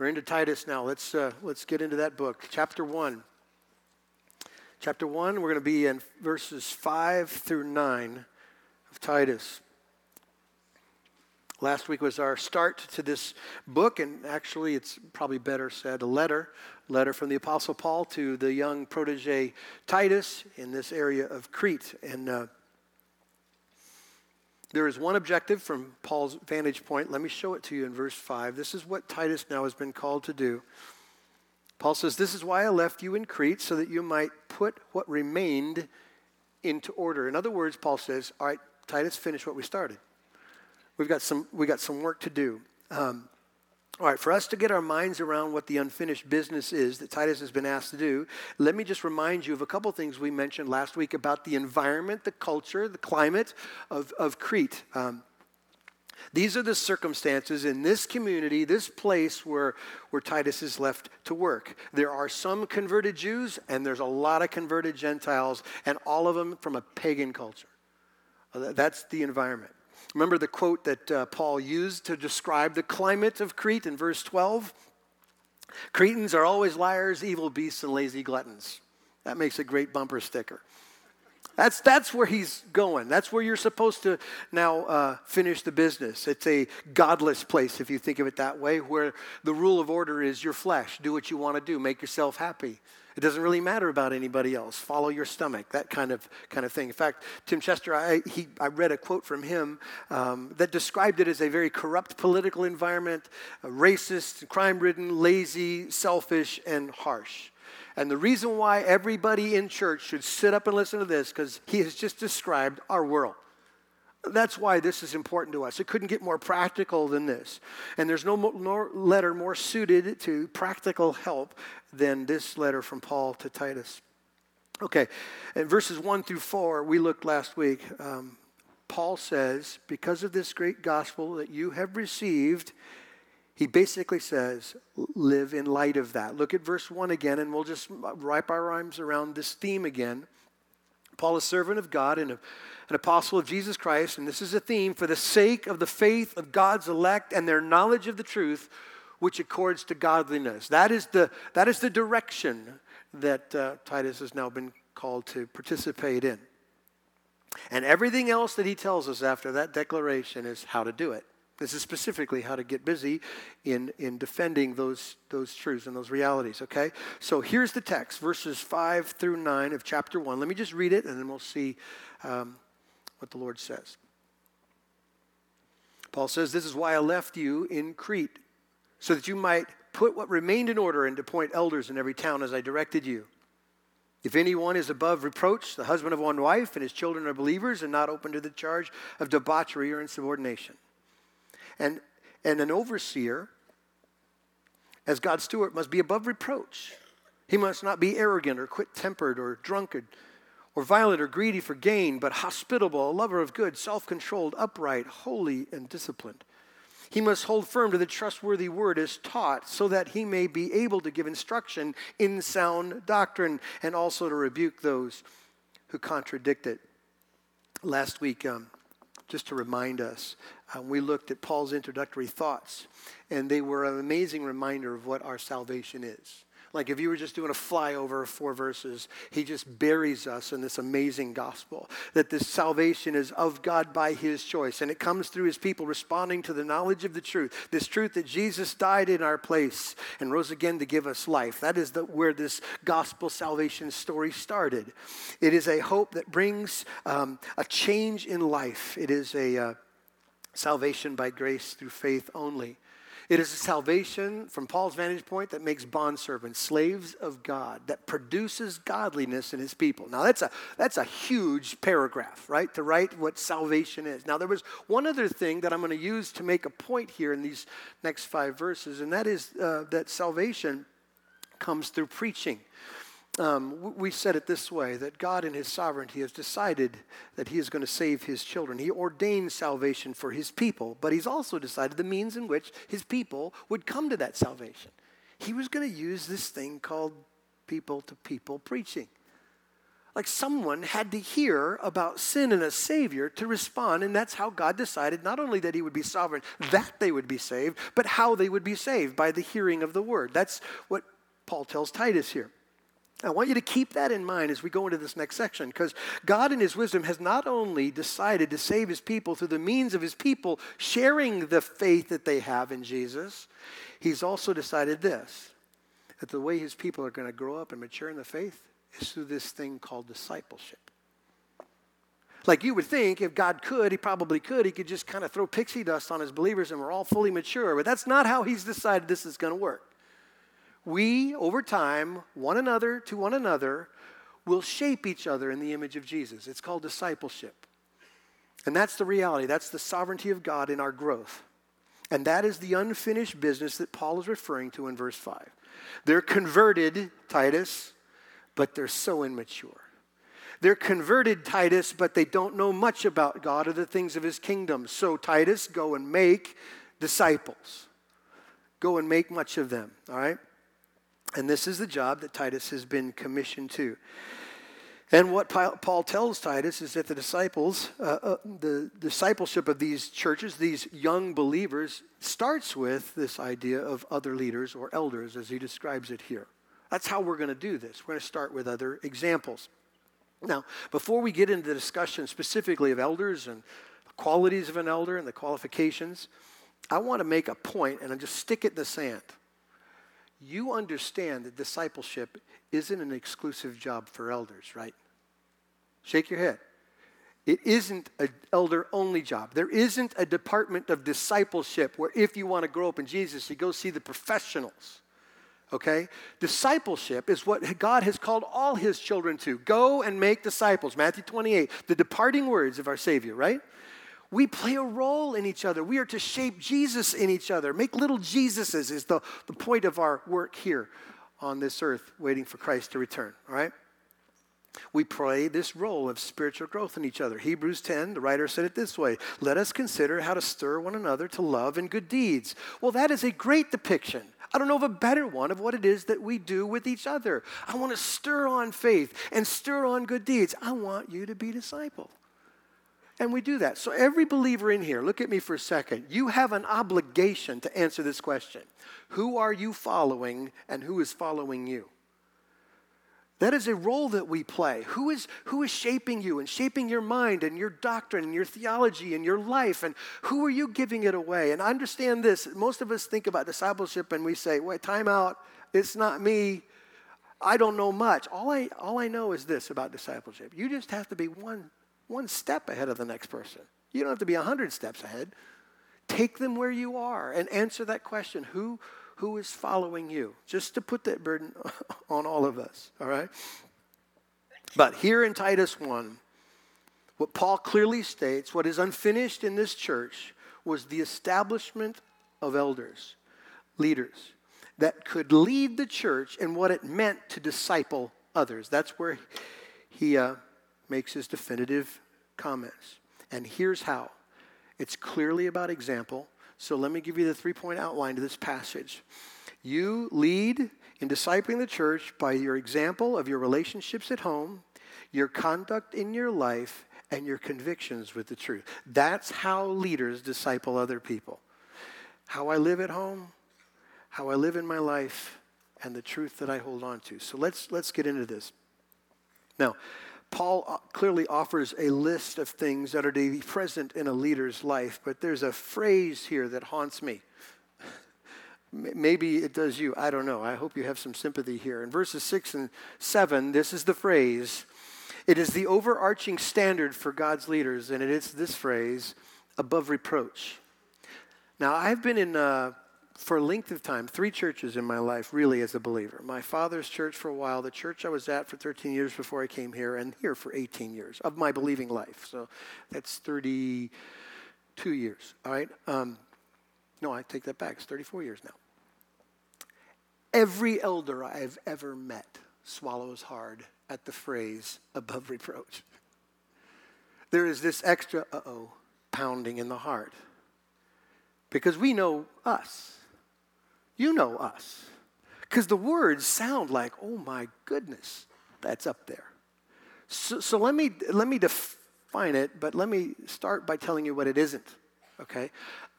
We're into Titus now. Let's, uh, let's get into that book. Chapter 1. Chapter 1, we're going to be in verses 5 through 9 of Titus. Last week was our start to this book, and actually, it's probably better said a letter, letter from the Apostle Paul to the young protege Titus in this area of Crete. And uh, there is one objective from Paul's vantage point. Let me show it to you in verse 5. This is what Titus now has been called to do. Paul says, This is why I left you in Crete, so that you might put what remained into order. In other words, Paul says, All right, Titus, finish what we started. We've got some, we got some work to do. Um, all right, for us to get our minds around what the unfinished business is that Titus has been asked to do, let me just remind you of a couple things we mentioned last week about the environment, the culture, the climate of, of Crete. Um, these are the circumstances in this community, this place where, where Titus is left to work. There are some converted Jews, and there's a lot of converted Gentiles, and all of them from a pagan culture. That's the environment. Remember the quote that uh, Paul used to describe the climate of Crete in verse 12? Cretans are always liars, evil beasts, and lazy gluttons. That makes a great bumper sticker. That's, that's where he's going. That's where you're supposed to now uh, finish the business. It's a godless place, if you think of it that way, where the rule of order is your flesh. Do what you want to do, make yourself happy. It doesn't really matter about anybody else. Follow your stomach, that kind of kind of thing. In fact, Tim Chester, I, he, I read a quote from him um, that described it as a very corrupt political environment, racist, crime-ridden, lazy, selfish, and harsh. And the reason why everybody in church should sit up and listen to this, because he has just described our world. That's why this is important to us. It couldn't get more practical than this. And there's no more letter more suited to practical help than this letter from Paul to Titus. Okay, in verses 1 through 4, we looked last week. Um, Paul says, Because of this great gospel that you have received, he basically says, live in light of that. Look at verse 1 again, and we'll just wrap our arms around this theme again. Paul, a servant of God and a, an apostle of Jesus Christ, and this is a theme for the sake of the faith of God's elect and their knowledge of the truth, which accords to godliness. That is the, that is the direction that uh, Titus has now been called to participate in. And everything else that he tells us after that declaration is how to do it. This is specifically how to get busy in, in defending those, those truths and those realities, okay? So here's the text, verses 5 through 9 of chapter 1. Let me just read it and then we'll see um, what the Lord says. Paul says, This is why I left you in Crete, so that you might put what remained in order and appoint elders in every town as I directed you. If anyone is above reproach, the husband of one wife, and his children are believers and not open to the charge of debauchery or insubordination. And, and an overseer, as God's steward, must be above reproach. He must not be arrogant or quick tempered or drunkard or violent or greedy for gain, but hospitable, a lover of good, self controlled, upright, holy, and disciplined. He must hold firm to the trustworthy word as taught, so that he may be able to give instruction in sound doctrine and also to rebuke those who contradict it. Last week, um, just to remind us. Uh, we looked at Paul's introductory thoughts, and they were an amazing reminder of what our salvation is. Like if you were just doing a flyover of four verses, he just buries us in this amazing gospel that this salvation is of God by his choice. And it comes through his people responding to the knowledge of the truth. This truth that Jesus died in our place and rose again to give us life. That is the, where this gospel salvation story started. It is a hope that brings um, a change in life. It is a uh, salvation by grace through faith only. It is a salvation, from Paul's vantage point, that makes bondservants slaves of God, that produces godliness in his people. Now, that's a, that's a huge paragraph, right? To write what salvation is. Now, there was one other thing that I'm going to use to make a point here in these next five verses, and that is uh, that salvation comes through preaching. Um, we said it this way that God, in His sovereignty, has decided that He is going to save His children. He ordained salvation for His people, but He's also decided the means in which His people would come to that salvation. He was going to use this thing called people to people preaching. Like someone had to hear about sin and a Savior to respond, and that's how God decided not only that He would be sovereign, that they would be saved, but how they would be saved by the hearing of the Word. That's what Paul tells Titus here. I want you to keep that in mind as we go into this next section because God, in His wisdom, has not only decided to save His people through the means of His people sharing the faith that they have in Jesus, He's also decided this that the way His people are going to grow up and mature in the faith is through this thing called discipleship. Like you would think, if God could, He probably could, He could just kind of throw pixie dust on His believers and we're all fully mature. But that's not how He's decided this is going to work. We, over time, one another to one another, will shape each other in the image of Jesus. It's called discipleship. And that's the reality. That's the sovereignty of God in our growth. And that is the unfinished business that Paul is referring to in verse 5. They're converted, Titus, but they're so immature. They're converted, Titus, but they don't know much about God or the things of his kingdom. So, Titus, go and make disciples. Go and make much of them, all right? And this is the job that Titus has been commissioned to. And what Paul tells Titus is that the disciples, uh, uh, the discipleship of these churches, these young believers, starts with this idea of other leaders or elders, as he describes it here. That's how we're going to do this. We're going to start with other examples. Now, before we get into the discussion specifically of elders and the qualities of an elder and the qualifications, I want to make a point and I just stick it in the sand. You understand that discipleship isn't an exclusive job for elders, right? Shake your head. It isn't an elder only job. There isn't a department of discipleship where if you want to grow up in Jesus, you go see the professionals okay? Discipleship is what God has called all his children to. Go and make disciples. Matthew 28, the departing words of our Savior, right? We play a role in each other. We are to shape Jesus in each other. Make little Jesuses is the, the point of our work here on this earth, waiting for Christ to return, all right? We play this role of spiritual growth in each other. Hebrews 10, the writer said it this way Let us consider how to stir one another to love and good deeds. Well, that is a great depiction I don't know of a better one of what it is that we do with each other. I want to stir on faith and stir on good deeds. I want you to be disciple. And we do that. So, every believer in here, look at me for a second. You have an obligation to answer this question Who are you following, and who is following you? That is a role that we play. Who is, who is shaping you and shaping your mind and your doctrine and your theology and your life? And who are you giving it away? And understand this most of us think about discipleship and we say, wait, time out. It's not me. I don't know much. All I, all I know is this about discipleship you just have to be one, one step ahead of the next person. You don't have to be 100 steps ahead. Take them where you are and answer that question Who, who is following you? Just to put that burden on all of us, all right? But here in Titus 1, what Paul clearly states, what is unfinished in this church, was the establishment of elders, leaders, that could lead the church in what it meant to disciple others. That's where he uh, makes his definitive comments. And here's how it's clearly about example. So let me give you the three point outline to this passage. You lead in discipling the church by your example of your relationships at home, your conduct in your life, and your convictions with the truth. That's how leaders disciple other people. How I live at home, how I live in my life, and the truth that I hold on to. So let's let's get into this. Now, Paul uh, clearly offers a list of things that are to be present in a leader's life, but there's a phrase here that haunts me. Maybe it does you. I don't know. I hope you have some sympathy here. In verses 6 and 7, this is the phrase. It is the overarching standard for God's leaders, and it is this phrase above reproach. Now, I've been in uh, for a length of time, three churches in my life, really, as a believer. My father's church for a while, the church I was at for 13 years before I came here, and here for 18 years of my believing life. So that's 32 years, all right? Um, no, I take that back. It's 34 years now. Every elder I've ever met swallows hard at the phrase above reproach. There is this extra uh oh pounding in the heart because we know us. You know us. Because the words sound like, oh my goodness, that's up there. So, so let, me, let me define it, but let me start by telling you what it isn't. Okay?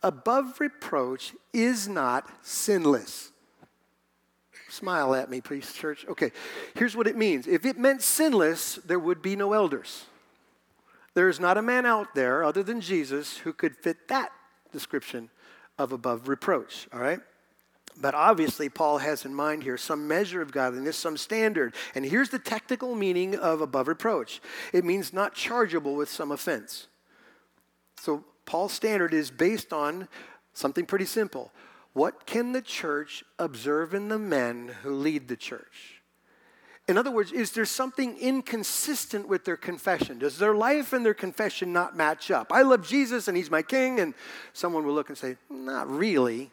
Above reproach is not sinless. Smile at me, please, church. Okay, here's what it means. If it meant sinless, there would be no elders. There is not a man out there other than Jesus who could fit that description of above reproach, all right? But obviously, Paul has in mind here some measure of godliness, some standard. And here's the technical meaning of above reproach it means not chargeable with some offense. So, Paul's standard is based on something pretty simple what can the church observe in the men who lead the church? In other words, is there something inconsistent with their confession? Does their life and their confession not match up? I love Jesus and he's my king, and someone will look and say, Not really.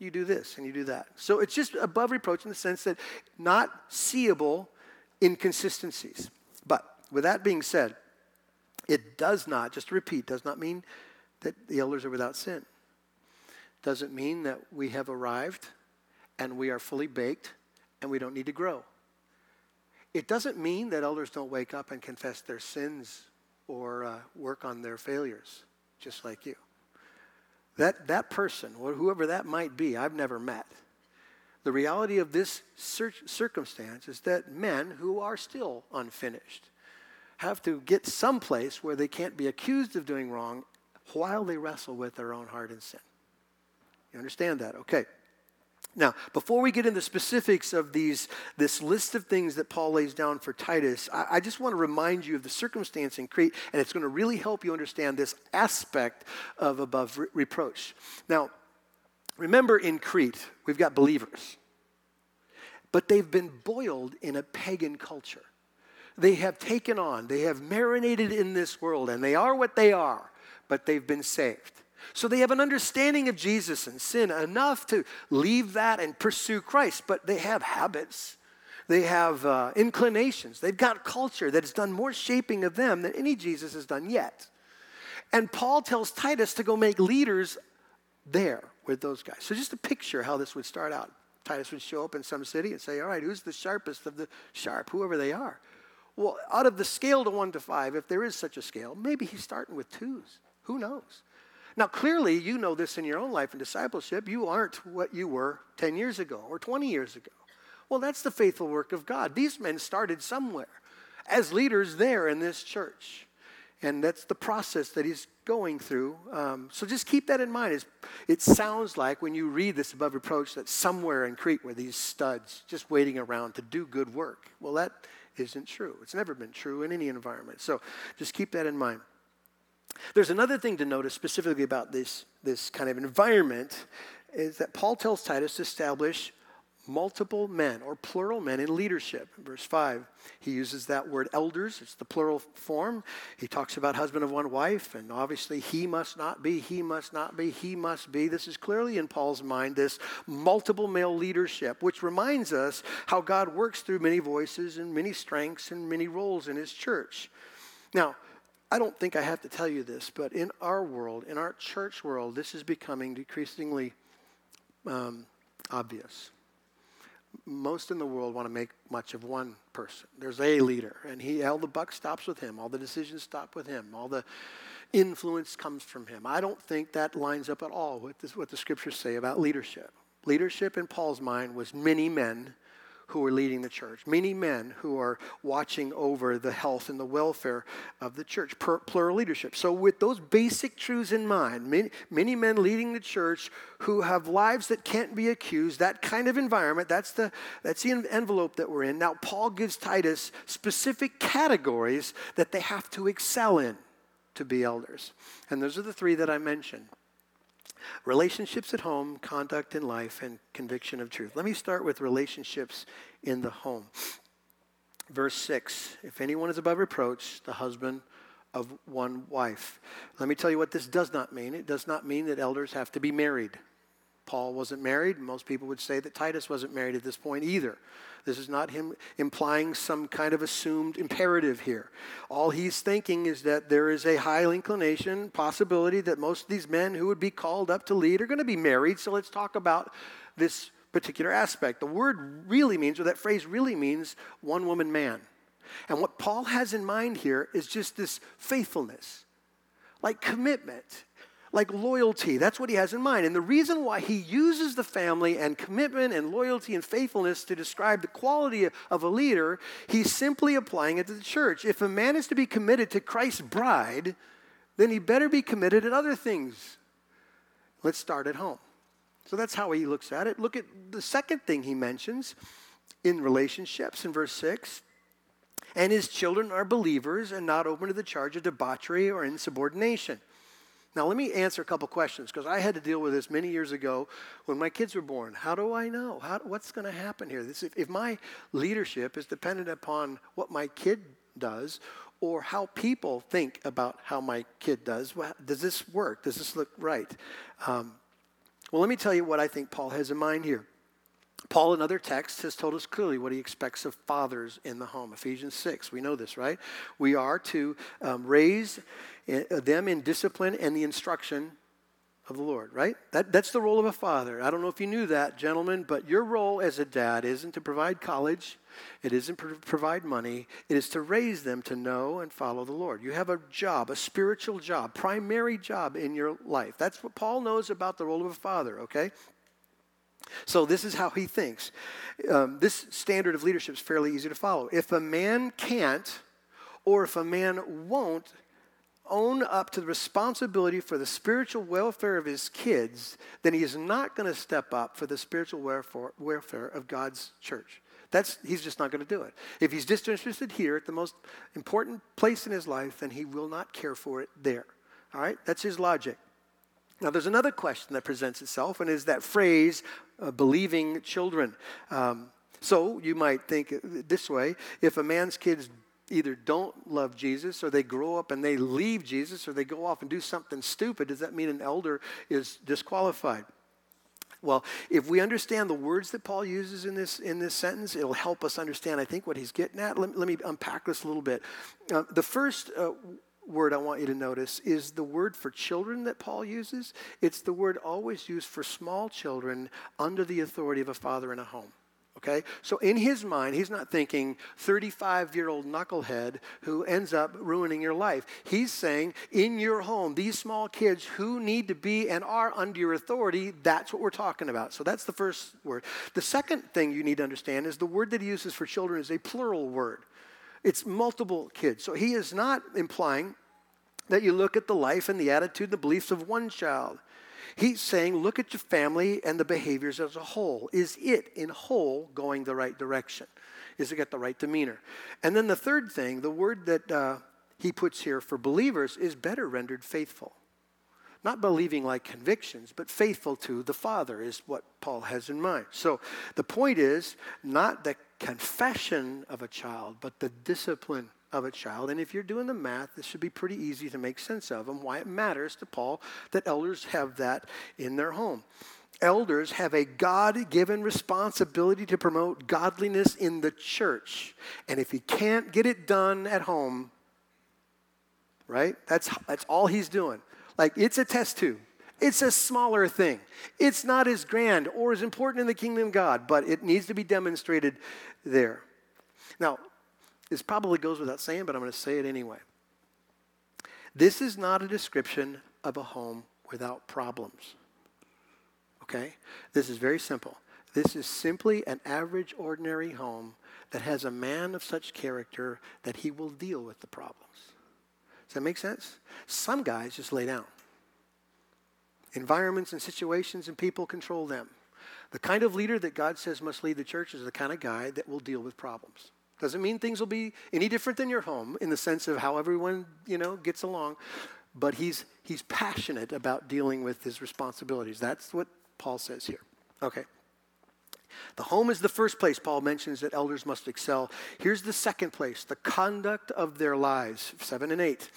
You do this and you do that. So it's just above reproach in the sense that not seeable inconsistencies. But with that being said, it does not, just to repeat, does not mean that the elders are without sin doesn't mean that we have arrived and we are fully baked and we don't need to grow. It doesn't mean that elders don't wake up and confess their sins or uh, work on their failures, just like you. That, that person, whoever that might be, I've never met. The reality of this circumstance is that men who are still unfinished have to get someplace where they can't be accused of doing wrong while they wrestle with their own heart and sin. You understand that? Okay. Now, before we get into specifics of these, this list of things that Paul lays down for Titus, I, I just want to remind you of the circumstance in Crete, and it's going to really help you understand this aspect of above re- reproach. Now, remember in Crete, we've got believers, but they've been boiled in a pagan culture. They have taken on, they have marinated in this world, and they are what they are, but they've been saved. So they have an understanding of Jesus and sin enough to leave that and pursue Christ, but they have habits. They have uh, inclinations. They've got culture that has done more shaping of them than any Jesus has done yet. And Paul tells Titus to go make leaders there with those guys. So just a picture how this would start out. Titus would show up in some city and say, All right, who's the sharpest of the sharp, whoever they are? Well, out of the scale to one to five, if there is such a scale, maybe he's starting with twos. Who knows? Now, clearly, you know this in your own life and discipleship. You aren't what you were 10 years ago or 20 years ago. Well, that's the faithful work of God. These men started somewhere as leaders there in this church. And that's the process that he's going through. Um, so just keep that in mind. it sounds like when you read this above reproach that somewhere in Crete were these studs just waiting around to do good work. Well, that isn't true. It's never been true in any environment. So just keep that in mind. There's another thing to notice specifically about this, this kind of environment is that Paul tells Titus to establish multiple men or plural men in leadership. Verse 5, he uses that word elders, it's the plural form. He talks about husband of one wife, and obviously he must not be, he must not be, he must be. This is clearly in Paul's mind, this multiple male leadership, which reminds us how God works through many voices and many strengths and many roles in his church. Now, I don't think I have to tell you this, but in our world, in our church world, this is becoming decreasingly um, obvious. Most in the world want to make much of one person. There's a leader, and he all the buck stops with him, all the decisions stop with him, all the influence comes from him. I don't think that lines up at all with this, what the scriptures say about leadership. Leadership in Paul's mind was many men who are leading the church, many men who are watching over the health and the welfare of the church, plural leadership. So, with those basic truths in mind, many, many men leading the church who have lives that can't be accused, that kind of environment, that's the, that's the envelope that we're in. Now, Paul gives Titus specific categories that they have to excel in to be elders. And those are the three that I mentioned relationships at home, conduct in life, and conviction of truth. Let me start with relationships in the home. Verse 6 If anyone is above reproach, the husband of one wife. Let me tell you what this does not mean. It does not mean that elders have to be married. Paul wasn't married. Most people would say that Titus wasn't married at this point either. This is not him implying some kind of assumed imperative here. All he's thinking is that there is a high inclination, possibility that most of these men who would be called up to lead are going to be married. So let's talk about this particular aspect. The word really means, or that phrase really means one woman man. And what Paul has in mind here is just this faithfulness, like commitment, like loyalty. That's what he has in mind. And the reason why he uses the family and commitment and loyalty and faithfulness to describe the quality of a leader, he's simply applying it to the church. If a man is to be committed to Christ's bride, then he better be committed at other things. Let's start at home. So that's how he looks at it. Look at the second thing he mentions in relationships in verse 6 and his children are believers and not open to the charge of debauchery or insubordination. Now, let me answer a couple questions because I had to deal with this many years ago when my kids were born. How do I know? How, what's going to happen here? This, if, if my leadership is dependent upon what my kid does or how people think about how my kid does, well, does this work? Does this look right? Um, well, let me tell you what I think Paul has in mind here. Paul, in other texts, has told us clearly what he expects of fathers in the home. Ephesians 6, we know this, right? We are to um, raise eh, them in discipline and the instruction of the Lord, right? That, that's the role of a father. I don't know if you knew that, gentlemen, but your role as a dad isn't to provide college, it isn't to provide money, it is to raise them to know and follow the Lord. You have a job, a spiritual job, primary job in your life. That's what Paul knows about the role of a father, okay? So, this is how he thinks. Um, this standard of leadership is fairly easy to follow. If a man can't, or if a man won't own up to the responsibility for the spiritual welfare of his kids, then he is not going to step up for the spiritual welfare of God's church. That's, he's just not going to do it. If he's disinterested here at the most important place in his life, then he will not care for it there. All right? That's his logic. Now, there's another question that presents itself, and is that phrase, uh, believing children. Um, so you might think this way if a man's kids either don't love Jesus or they grow up and they leave Jesus or they go off and do something stupid, does that mean an elder is disqualified? Well, if we understand the words that Paul uses in this, in this sentence, it'll help us understand, I think, what he's getting at. Let, let me unpack this a little bit. Uh, the first uh, word I want you to notice is the word for children that Paul uses. It's the word always used for small children under the authority of a father in a home. Okay? So in his mind, he's not thinking 35 year old knucklehead who ends up ruining your life. He's saying, in your home, these small kids who need to be and are under your authority, that's what we're talking about. So that's the first word. The second thing you need to understand is the word that he uses for children is a plural word. It's multiple kids. So he is not implying that you look at the life and the attitude and the beliefs of one child. He's saying, look at your family and the behaviors as a whole. Is it in whole going the right direction? Is it got the right demeanor? And then the third thing, the word that uh, he puts here for believers is better rendered faithful. Not believing like convictions, but faithful to the Father is what Paul has in mind. So the point is not the confession of a child, but the discipline of a child. And if you're doing the math, this should be pretty easy to make sense of and why it matters to Paul that elders have that in their home. Elders have a God given responsibility to promote godliness in the church. And if he can't get it done at home, right? That's, that's all he's doing. Like it's a test tube. It's a smaller thing. It's not as grand or as important in the kingdom of God, but it needs to be demonstrated there. Now, this probably goes without saying, but I'm going to say it anyway. This is not a description of a home without problems. Okay? This is very simple. This is simply an average, ordinary home that has a man of such character that he will deal with the problems. Does that make sense? Some guys just lay down. Environments and situations and people control them. The kind of leader that God says must lead the church is the kind of guy that will deal with problems. Doesn't mean things will be any different than your home in the sense of how everyone, you know, gets along, but he's he's passionate about dealing with his responsibilities. That's what Paul says here. Okay. The home is the first place Paul mentions that elders must excel. Here's the second place, the conduct of their lives, 7 and 8.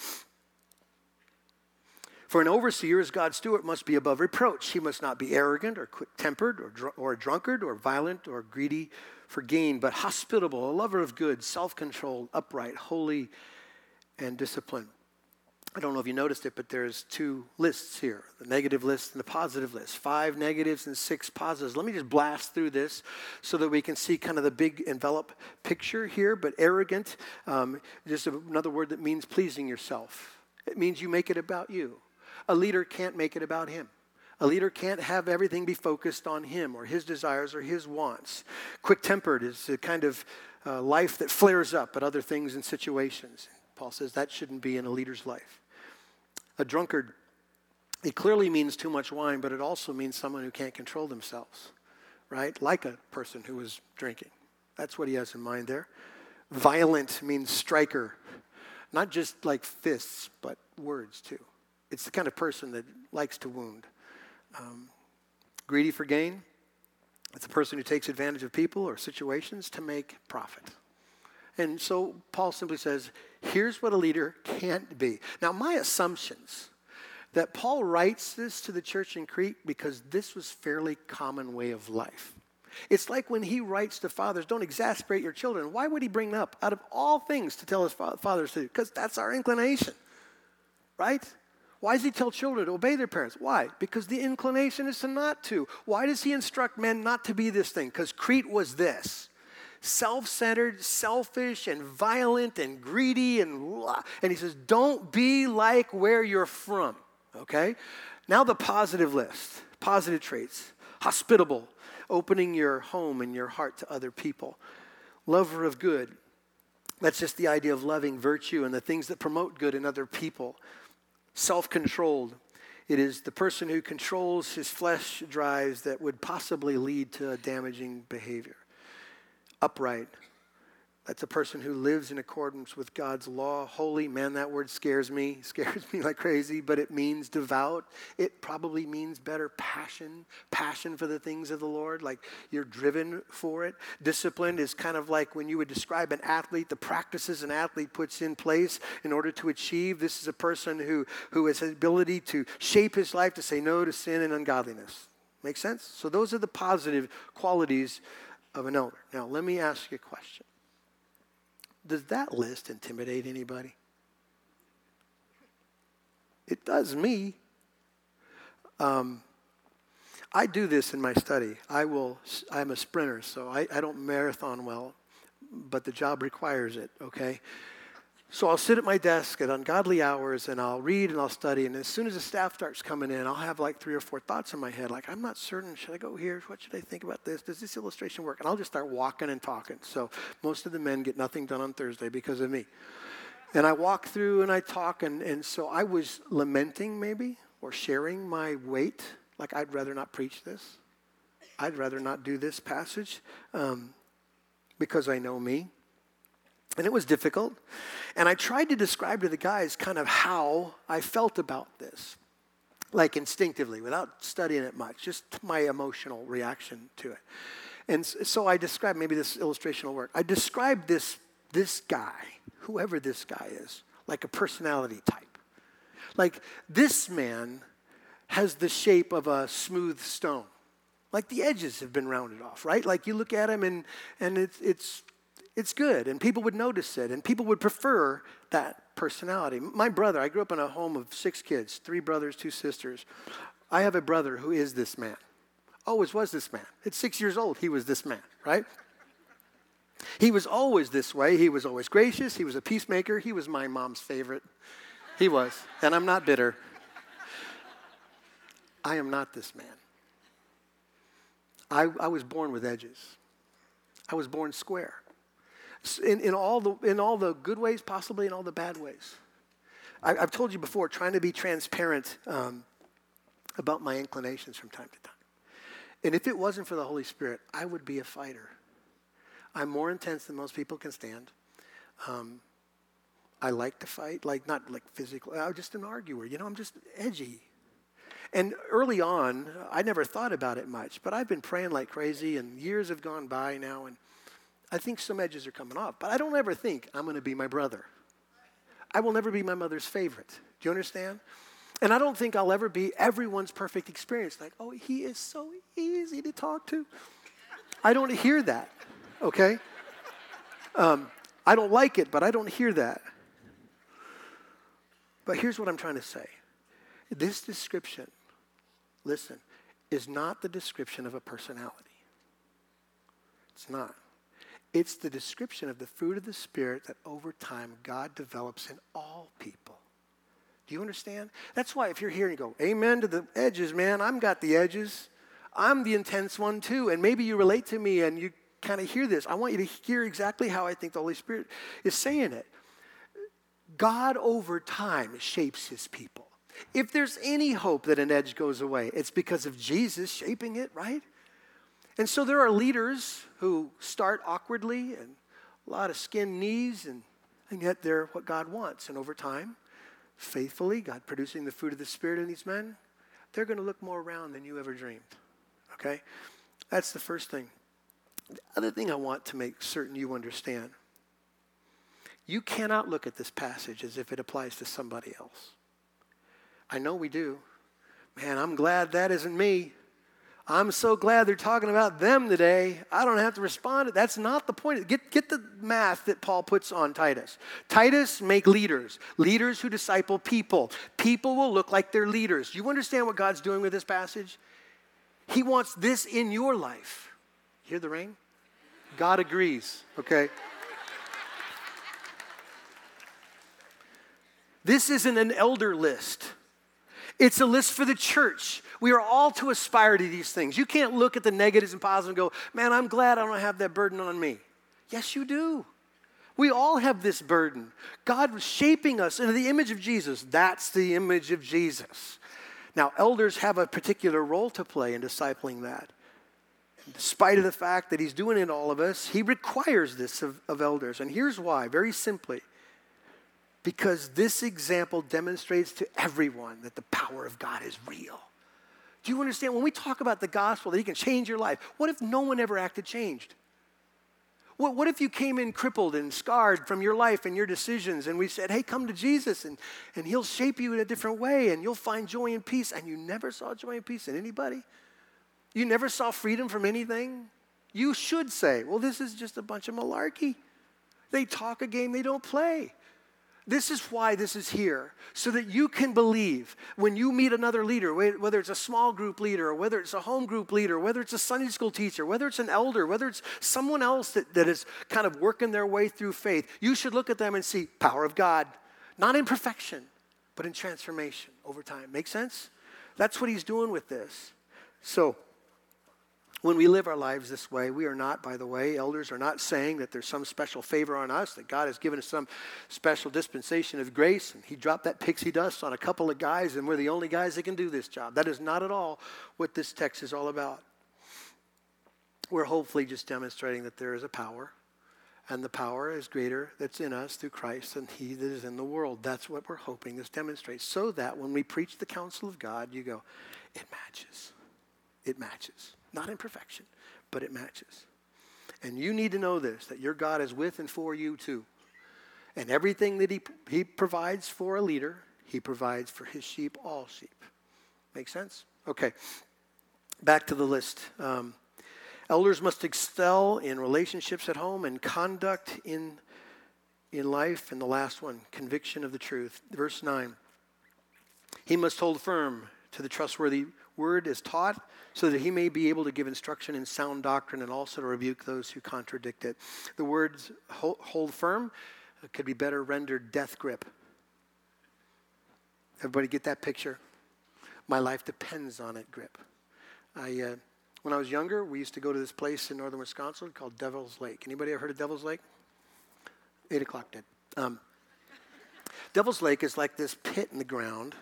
For an overseer as God's steward must be above reproach. He must not be arrogant or quick tempered or, dr- or a drunkard or violent or greedy for gain, but hospitable, a lover of good, self controlled, upright, holy, and disciplined. I don't know if you noticed it, but there's two lists here the negative list and the positive list. Five negatives and six positives. Let me just blast through this so that we can see kind of the big envelop picture here. But arrogant, um, just another word that means pleasing yourself. It means you make it about you. A leader can't make it about him. A leader can't have everything be focused on him or his desires or his wants. Quick tempered is a kind of uh, life that flares up at other things and situations. Paul says that shouldn't be in a leader's life. A drunkard, it clearly means too much wine, but it also means someone who can't control themselves, right? Like a person who is drinking. That's what he has in mind there. Violent means striker, not just like fists, but words too. It's the kind of person that likes to wound. Um, greedy for gain, it's a person who takes advantage of people or situations to make profit. And so Paul simply says, here's what a leader can't be. Now, my assumptions that Paul writes this to the church in Crete because this was fairly common way of life. It's like when he writes to fathers, don't exasperate your children. Why would he bring up out of all things to tell his fathers to? Because that's our inclination, right? Why does he tell children to obey their parents? Why? Because the inclination is to not to. Why does he instruct men not to be this thing? Because Crete was this self centered, selfish, and violent, and greedy, and and he says, don't be like where you're from. Okay? Now the positive list, positive traits hospitable, opening your home and your heart to other people, lover of good. That's just the idea of loving virtue and the things that promote good in other people. Self controlled. It is the person who controls his flesh drives that would possibly lead to a damaging behavior upright. That's a person who lives in accordance with God's law. Holy, man, that word scares me, scares me like crazy, but it means devout. It probably means better passion, passion for the things of the Lord, like you're driven for it. Disciplined is kind of like when you would describe an athlete, the practices an athlete puts in place in order to achieve. This is a person who, who has the ability to shape his life to say no to sin and ungodliness. Make sense? So those are the positive qualities of an elder. Now, let me ask you a question. Does that list intimidate anybody? It does me. Um, I do this in my study. I will. I'm a sprinter, so I, I don't marathon well, but the job requires it. Okay, so I'll sit at my desk at ungodly hours and I'll read and I'll study. And as soon as the staff starts coming in, I'll have like three or four thoughts in my head. Like, I'm not certain. Should I go here? What should I think about this? Does this illustration work? And I'll just start walking and talking. So most of the men get nothing done on Thursday because of me. And I walk through and I talk. And, and so I was lamenting maybe or sharing my weight. Like, I'd rather not preach this. I'd rather not do this passage um, because I know me. And it was difficult. And I tried to describe to the guys kind of how I felt about this, like instinctively, without studying it much, just my emotional reaction to it. And so I described, maybe this illustration will work. I described this, this guy, whoever this guy is, like a personality type. Like this man has the shape of a smooth stone. Like the edges have been rounded off, right? Like you look at him and, and it's, it's it's good and people would notice it and people would prefer that personality. My brother, I grew up in a home of six kids, three brothers, two sisters. I have a brother who is this man. Always was this man. At six years old, he was this man, right? He was always this way. He was always gracious. He was a peacemaker. He was my mom's favorite. He was. And I'm not bitter. I am not this man. I, I was born with edges. I was born square in, in, all the, in all the good ways, possibly in all the bad ways. I, have told you before, trying to be transparent um, about my inclinations from time to time. And if it wasn't for the Holy Spirit, I would be a fighter. I'm more intense than most people can stand. Um, I like to fight, like not like physically. I'm just an arguer. You know, I'm just edgy. And early on, I never thought about it much, but I've been praying like crazy, and years have gone by now, and I think some edges are coming off, but I don't ever think I'm going to be my brother. I will never be my mother's favorite. Do you understand? And I don't think I'll ever be everyone's perfect experience. Like, oh, he is so easy to talk to. I don't hear that, okay? Um, I don't like it, but I don't hear that. But here's what I'm trying to say this description, listen, is not the description of a personality. It's not. It's the description of the fruit of the Spirit that over time God develops in all people. Do you understand? That's why if you're here and you go, Amen to the edges, man, I've got the edges. I'm the intense one too. And maybe you relate to me and you kind of hear this. I want you to hear exactly how I think the Holy Spirit is saying it. God over time shapes his people. If there's any hope that an edge goes away, it's because of Jesus shaping it, right? And so there are leaders who start awkwardly and a lot of skin knees, and, and yet they're what God wants. And over time, faithfully, God producing the fruit of the Spirit in these men, they're going to look more around than you ever dreamed. Okay? That's the first thing. The other thing I want to make certain you understand you cannot look at this passage as if it applies to somebody else. I know we do. Man, I'm glad that isn't me. I'm so glad they're talking about them today. I don't have to respond. That's not the point. Get, get the math that Paul puts on Titus. Titus, make leaders, leaders who disciple people. People will look like their leaders. You understand what God's doing with this passage? He wants this in your life. Hear the rain? God agrees, okay? This isn't an elder list. It's a list for the church. We are all to aspire to these things. You can't look at the negatives and positives and go, man, I'm glad I don't have that burden on me. Yes, you do. We all have this burden. God was shaping us into the image of Jesus. That's the image of Jesus. Now, elders have a particular role to play in discipling that. Despite of the fact that he's doing it all of us, he requires this of, of elders. And here's why, very simply. Because this example demonstrates to everyone that the power of God is real. Do you understand? When we talk about the gospel, that he can change your life, what if no one ever acted changed? What, what if you came in crippled and scarred from your life and your decisions, and we said, hey, come to Jesus, and, and he'll shape you in a different way, and you'll find joy and peace, and you never saw joy and peace in anybody? You never saw freedom from anything? You should say, well, this is just a bunch of malarkey. They talk a game they don't play. This is why this is here, so that you can believe when you meet another leader, whether it's a small group leader, or whether it's a home group leader, whether it's a Sunday school teacher, whether it's an elder, whether it's someone else that, that is kind of working their way through faith, you should look at them and see power of God, not in perfection, but in transformation over time. Make sense? That's what he's doing with this. So, when we live our lives this way, we are not, by the way, elders are not saying that there's some special favor on us, that God has given us some special dispensation of grace, and He dropped that pixie dust on a couple of guys, and we're the only guys that can do this job. That is not at all what this text is all about. We're hopefully just demonstrating that there is a power, and the power is greater that's in us through Christ than He that is in the world. That's what we're hoping this demonstrates, so that when we preach the counsel of God, you go, it matches. It matches. Not in perfection, but it matches. And you need to know this that your God is with and for you too. And everything that he, he provides for a leader, he provides for his sheep, all sheep. Make sense? Okay. Back to the list. Um, elders must excel in relationships at home and conduct in, in life. And the last one, conviction of the truth. Verse 9. He must hold firm to the trustworthy word is taught so that he may be able to give instruction in sound doctrine and also to rebuke those who contradict it. The words hold firm could be better rendered death grip. Everybody get that picture? My life depends on it grip. I, uh, when I was younger, we used to go to this place in northern Wisconsin called Devil's Lake. Anybody ever heard of Devil's Lake? Eight o'clock dead. Um, Devil's Lake is like this pit in the ground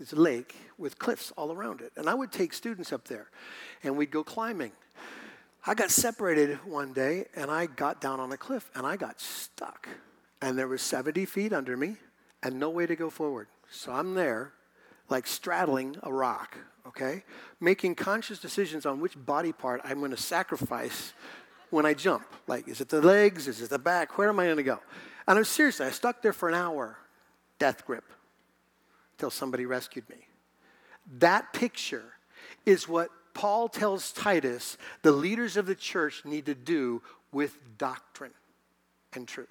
it's a lake with cliffs all around it. And I would take students up there and we'd go climbing. I got separated one day and I got down on a cliff and I got stuck. And there was 70 feet under me and no way to go forward. So I'm there, like straddling a rock, okay? Making conscious decisions on which body part I'm to sacrifice when I jump. Like, is it the legs? Is it the back? Where am I to go? And I'm seriously, I stuck there for an hour, death grip till somebody rescued me. That picture is what Paul tells Titus the leaders of the church need to do with doctrine and truth.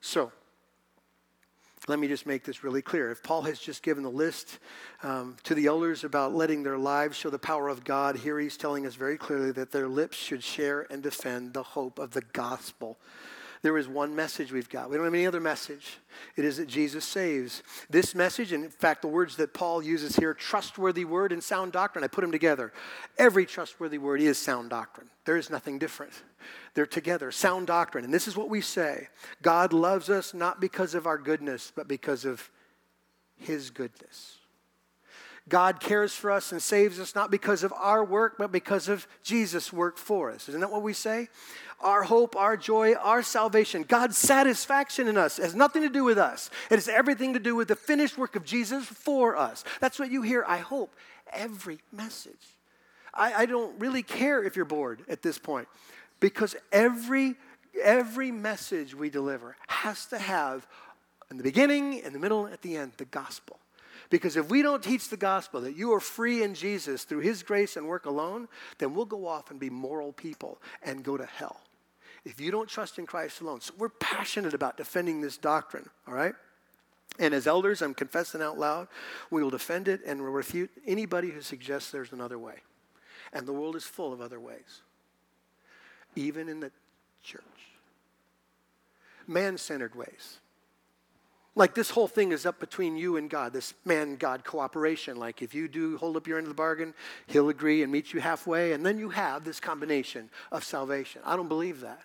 So, let me just make this really clear. If Paul has just given the list um, to the elders about letting their lives show the power of God, here he's telling us very clearly that their lips should share and defend the hope of the gospel. There is one message we've got. We don't have any other message. It is that Jesus saves. This message, and in fact, the words that Paul uses here trustworthy word and sound doctrine, I put them together. Every trustworthy word is sound doctrine. There is nothing different. They're together, sound doctrine. And this is what we say God loves us not because of our goodness, but because of his goodness. God cares for us and saves us not because of our work, but because of Jesus' work for us. Isn't that what we say? Our hope, our joy, our salvation, God's satisfaction in us has nothing to do with us. It has everything to do with the finished work of Jesus for us. That's what you hear, I hope, every message. I, I don't really care if you're bored at this point because every every message we deliver has to have in the beginning, in the middle, at the end, the gospel. Because if we don't teach the gospel that you are free in Jesus through his grace and work alone, then we'll go off and be moral people and go to hell. If you don't trust in Christ alone. So we're passionate about defending this doctrine, all right? And as elders, I'm confessing out loud, we will defend it and we'll refute anybody who suggests there's another way. And the world is full of other ways, even in the church. Man centered ways. Like this whole thing is up between you and God, this man God cooperation. Like if you do hold up your end of the bargain, he'll agree and meet you halfway, and then you have this combination of salvation. I don't believe that.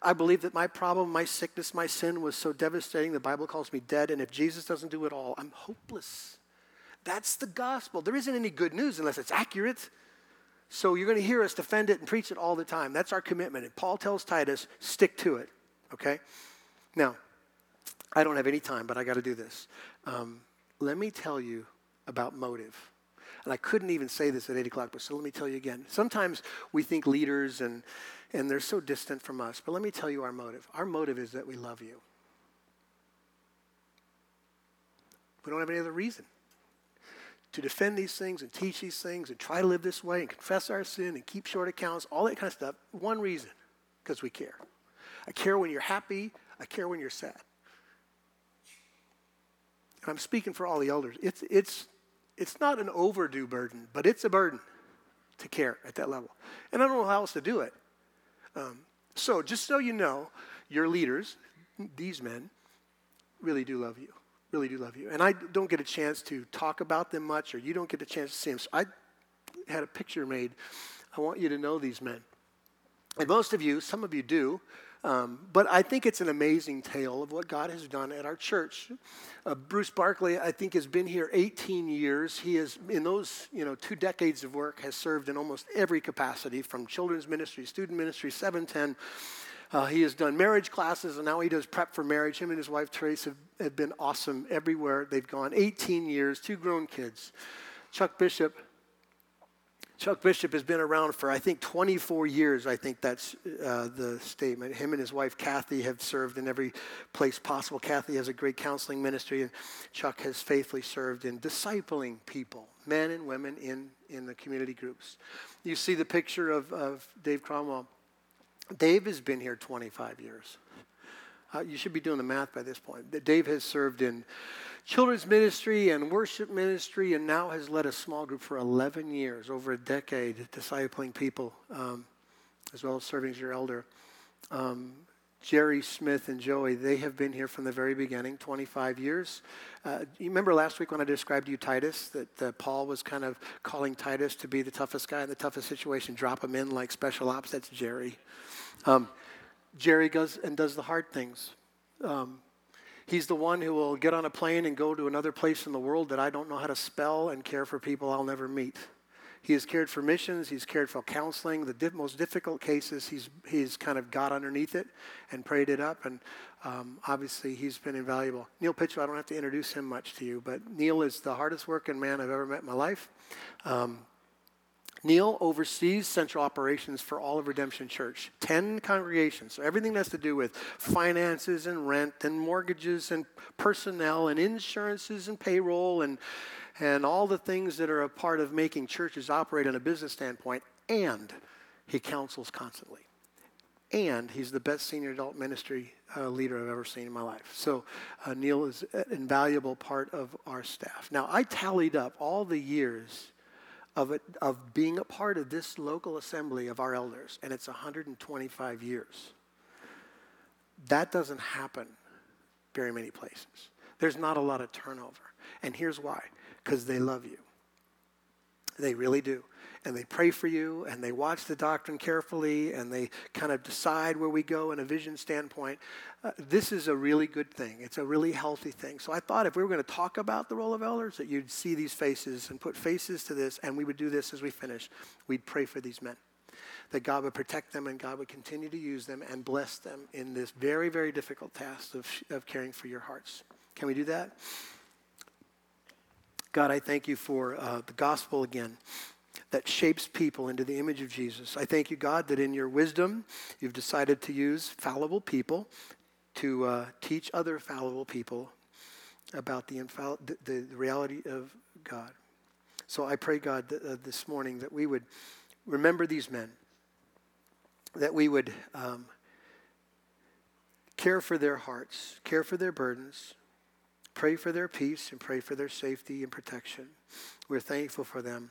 I believe that my problem, my sickness, my sin was so devastating, the Bible calls me dead, and if Jesus doesn't do it all, I'm hopeless. That's the gospel. There isn't any good news unless it's accurate. So you're going to hear us defend it and preach it all the time. That's our commitment. And Paul tells Titus, stick to it. Okay? Now, I don't have any time, but I got to do this. Um, let me tell you about motive. And I couldn't even say this at 8 o'clock, but so let me tell you again. Sometimes we think leaders and, and they're so distant from us, but let me tell you our motive. Our motive is that we love you. We don't have any other reason to defend these things and teach these things and try to live this way and confess our sin and keep short accounts, all that kind of stuff. One reason, because we care. I care when you're happy, I care when you're sad and I'm speaking for all the elders, it's, it's, it's not an overdue burden, but it's a burden to care at that level. And I don't know how else to do it. Um, so, just so you know, your leaders, these men, really do love you. Really do love you. And I don't get a chance to talk about them much, or you don't get a chance to see them. So I had a picture made. I want you to know these men. And most of you, some of you do, um, but I think it's an amazing tale of what God has done at our church. Uh, Bruce Barkley, I think, has been here 18 years. He has, in those you know two decades of work, has served in almost every capacity, from children's ministry, student ministry, 710. Uh, he has done marriage classes, and now he does prep for marriage. Him and his wife Trace have, have been awesome everywhere they've gone. 18 years, two grown kids. Chuck Bishop Chuck Bishop has been around for, I think, 24 years. I think that's uh, the statement. Him and his wife, Kathy, have served in every place possible. Kathy has a great counseling ministry, and Chuck has faithfully served in discipling people, men and women in, in the community groups. You see the picture of, of Dave Cromwell. Dave has been here 25 years. Uh, you should be doing the math by this point. Dave has served in children's ministry and worship ministry, and now has led a small group for 11 years, over a decade, discipling people, um, as well as serving as your elder. Um, Jerry Smith and Joey, they have been here from the very beginning, 25 years. Uh, you remember last week when I described to you Titus, that uh, Paul was kind of calling Titus to be the toughest guy in the toughest situation, drop him in like special ops? That's Jerry. Um, Jerry goes and does the hard things. Um, He's the one who will get on a plane and go to another place in the world that I don't know how to spell and care for people I'll never meet. He has cared for missions. He's cared for counseling. The most difficult cases, he's, he's kind of got underneath it and prayed it up. And um, obviously, he's been invaluable. Neil Pitcher, I don't have to introduce him much to you, but Neil is the hardest working man I've ever met in my life. Um, Neil oversees central operations for all of Redemption Church, 10 congregations. So everything that has to do with finances and rent and mortgages and personnel and insurances and payroll and, and all the things that are a part of making churches operate on a business standpoint. And he counsels constantly. and he's the best senior adult ministry uh, leader I've ever seen in my life. So uh, Neil is an invaluable part of our staff. Now, I tallied up all the years of, of being a part of this local assembly of our elders, and it's 125 years. That doesn't happen very many places. There's not a lot of turnover. And here's why because they love you. They really do and they pray for you and they watch the doctrine carefully and they kind of decide where we go in a vision standpoint. Uh, this is a really good thing. It's a really healthy thing. So I thought if we were going to talk about the role of elders, that you'd see these faces and put faces to this, and we would do this as we finish. We'd pray for these men. That God would protect them and God would continue to use them and bless them in this very, very difficult task of, of caring for your hearts. Can we do that? God, I thank you for uh, the gospel again that shapes people into the image of Jesus. I thank you, God, that in your wisdom, you've decided to use fallible people to uh, teach other fallible people about the, infall- the, the, reality of God. So I pray, God, uh, this morning that we would remember these men, that we would um, care for their hearts, care for their burdens, pray for their peace, and pray for their safety and protection. We're thankful for them.